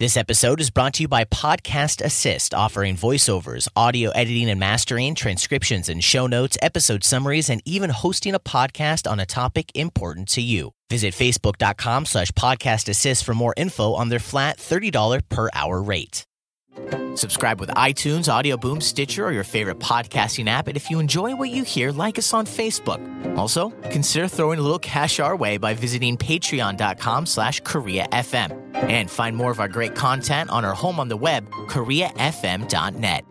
This episode is brought to you by Podcast Assist, offering voiceovers, audio editing and mastering, transcriptions and show notes, episode summaries, and even hosting a podcast on a topic important to you. Visit facebook.com slash podcast assist for more info on their flat $30 per hour rate. Subscribe with iTunes, Audioboom, Stitcher, or your favorite podcasting app. And if you enjoy what you hear, like us on Facebook. Also, consider throwing a little cash our way by visiting patreon.com slash KoreaFM. And find more of our great content on our home on the web, koreafm.net.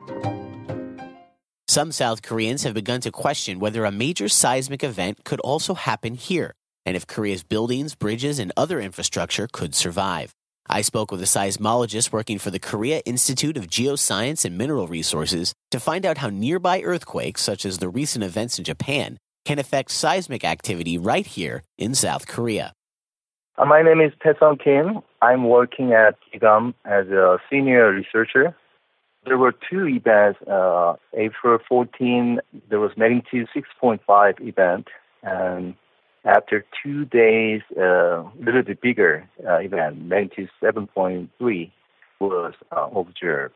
Some South Koreans have begun to question whether a major seismic event could also happen here, and if Korea's buildings, bridges, and other infrastructure could survive. I spoke with a seismologist working for the Korea Institute of Geoscience and Mineral Resources to find out how nearby earthquakes, such as the recent events in Japan, can affect seismic activity right here in South Korea. Uh, my name is Taesung Kim. I'm working at KIGAM as a senior researcher. There were two events. Uh, April 14, there was magnitude 6.5 event, and after two days, a uh, little bit bigger uh, event, magnitude 7.3, was uh, observed.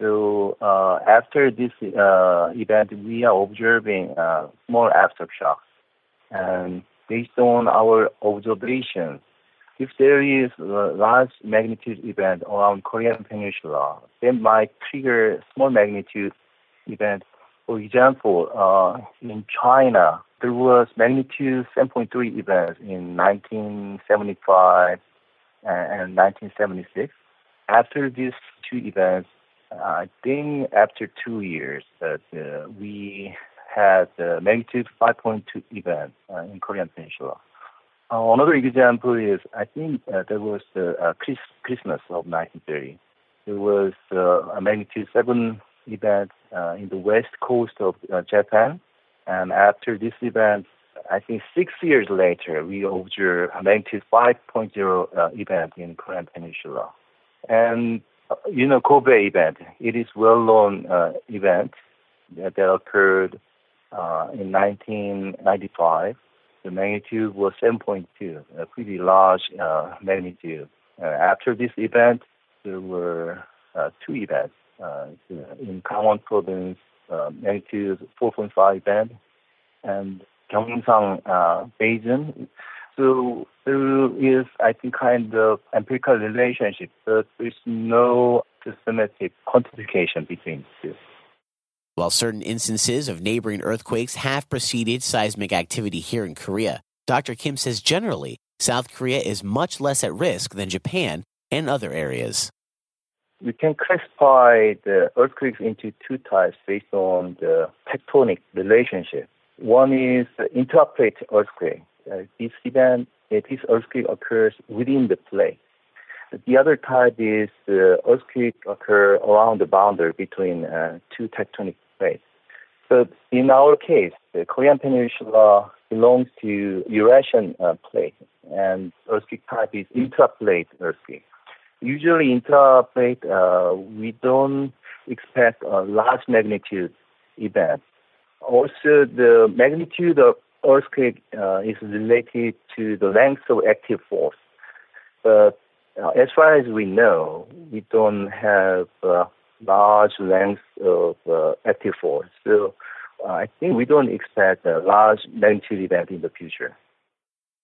So uh, after this uh, event, we are observing uh, small aftershocks. And based on our observations, if there is a large magnitude event around Korean Peninsula, that might trigger small magnitude event. For example, in China, there was magnitude 7.3 events in 1975 and 1976. After these two events, I think after two years that uh, we had the magnitude 5.2 event uh, in Korean Peninsula. Uh, another example is I think uh, there was the uh, Chris, Christmas of 1930. There was uh, a magnitude 7 event in the west coast of Japan and after this event, I think six years later, we observed a magnitude 5.0 uh, event in Korean Peninsula. And, uh, you know, Kobe event, it is well-known uh, event that, that occurred uh, in 1995. The magnitude was 7.2, a pretty large uh, magnitude. Uh, after this event, there were two events in Gangwon province magnitude 4.5 band and Gyeongsang uh, Basin. So there is, I think, kind of empirical relationship, but there's no systematic quantification between the two. While certain instances of neighboring earthquakes have preceded seismic activity here in Korea, Dr. Kim says generally, South Korea is much less at risk than Japan and other areas we can classify the earthquakes into two types based on the tectonic relationship. One is the intraplate earthquake. Uh, this event, uh, this earthquake occurs within the plate. The other type is the earthquake occur around the boundary between uh, two tectonic plates. But in our case, the Korean Peninsula belongs to Eurasian uh, plate, and earthquake type is intraplate earthquake. Usually intraplate, uh, we don't expect a large magnitude event. Also, the magnitude of earthquake uh, is related to the length of active faults. But uh, as far as we know, we don't have large length of uh, active faults. So uh, I think we don't expect a large magnitude event in the future.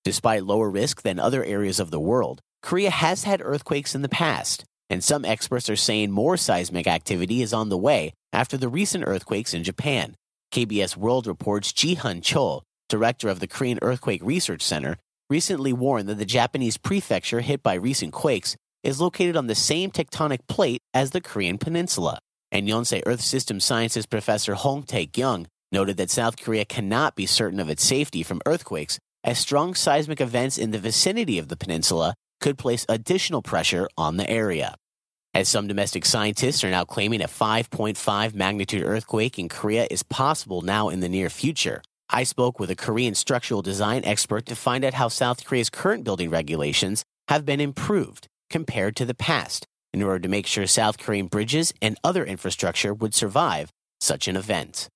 Despite lower risk than other areas of the world, Korea has had earthquakes in the past, and some experts are saying more seismic activity is on the way after the recent earthquakes in Japan. KBS World Report's Ji-hun Chol, director of the Korean Earthquake Research Center, recently warned that the Japanese prefecture hit by recent quakes is located on the same tectonic plate as the Korean peninsula. And Yonsei Earth System Sciences professor Hong Tae-kyung noted that South Korea cannot be certain of its safety from earthquakes as strong seismic events in the vicinity of the peninsula could place additional pressure on the area. As some domestic scientists are now claiming a 5.5 magnitude earthquake in Korea is possible now in the near future, I spoke with a Korean structural design expert to find out how South Korea's current building regulations have been improved compared to the past in order to make sure South Korean bridges and other infrastructure would survive such an event.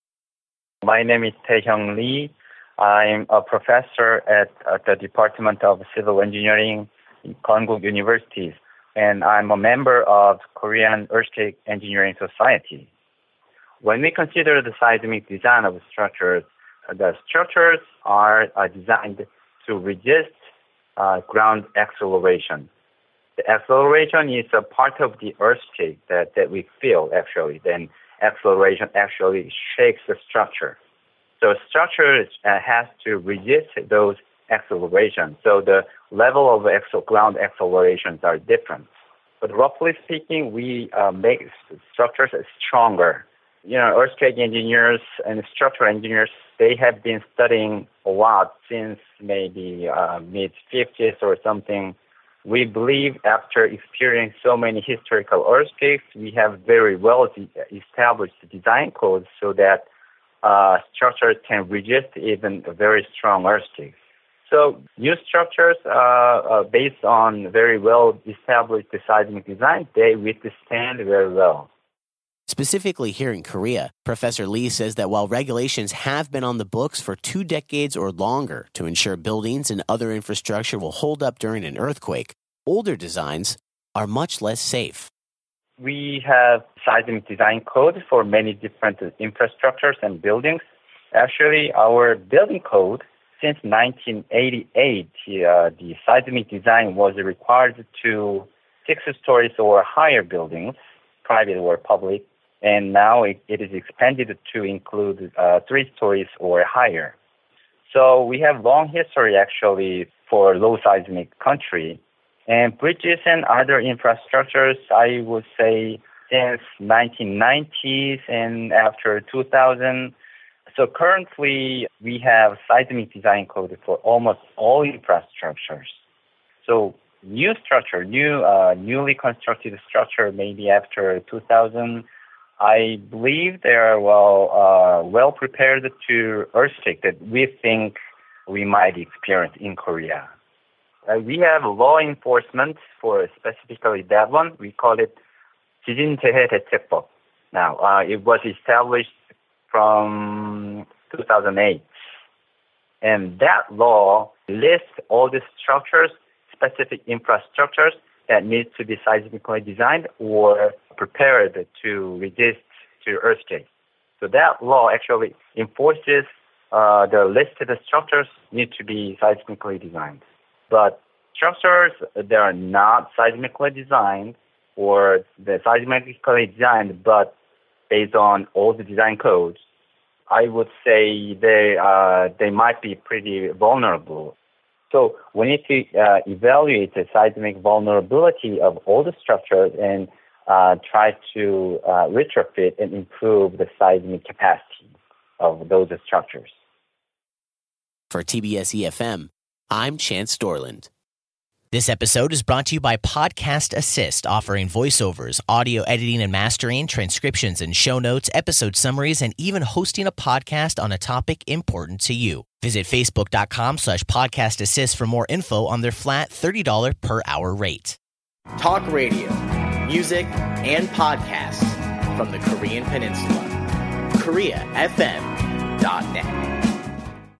My name is Taehyung Lee. I'm a professor at, at the Department of Civil Engineering Konkuk University. and I'm a member of Korean Earthquake Engineering Society. When we consider the seismic design of structures, the structures are, are designed to resist uh, ground acceleration. The acceleration is a part of the earthquake that, that we feel actually. Then acceleration actually shakes the structure. So structure uh, has to resist those accelerations. So the level of axle, ground accelerations are different. But roughly speaking, we uh, make structures stronger. You know, earthquake engineers and structural engineers, they have been studying a lot since maybe uh, mid 50s or something we believe after experiencing so many historical earthquakes, we have very well established design codes so that uh, structures can resist even very strong earthquakes. So new structures uh, based on very well established seismic design, they withstand very well. Specifically here in Korea, Professor Lee says that while regulations have been on the books for two decades or longer to ensure buildings and other infrastructure will hold up during an earthquake, older designs are much less safe. We have seismic design code for many different infrastructures and buildings. Actually, our building code since 1988, uh, the seismic design was required to six stories or higher buildings, private or public, and now it, it is expanded to include uh, three stories or higher. So we have long history actually for low seismic country. And bridges and other infrastructures, I would say since 1990s and after 2000. So currently we have seismic design code for almost all infrastructures. So new structure, new, uh, newly constructed structure, maybe after 2000, I believe they are well uh, well prepared to earthquake that we think we might experience in Korea. Uh, we have law enforcement for specifically that one. We call it 지진재해 대책법. Now, uh, it was established from 2008. And that law lists all the structures, specific infrastructures that need to be seismically designed or prepared to resist to earthquakes. So that law actually enforces uh, the listed structures need to be seismically designed. But structures that are not seismically designed or the seismically designed but based on all the design codes, I would say they uh, they might be pretty vulnerable. So we need to uh, evaluate the seismic vulnerability of all the structures and uh, try to uh, retrofit and improve the seismic capacity of those structures. For TBS EFM, I'm Chance Dorland. This episode is brought to you by Podcast Assist, offering voiceovers, audio editing and mastering, transcriptions and show notes, episode summaries, and even hosting a podcast on a topic important to you. Visit facebook.com slash podcast assist for more info on their flat $30 per hour rate. Talk radio, music, and podcasts from the Korean Peninsula. KoreaFM.net.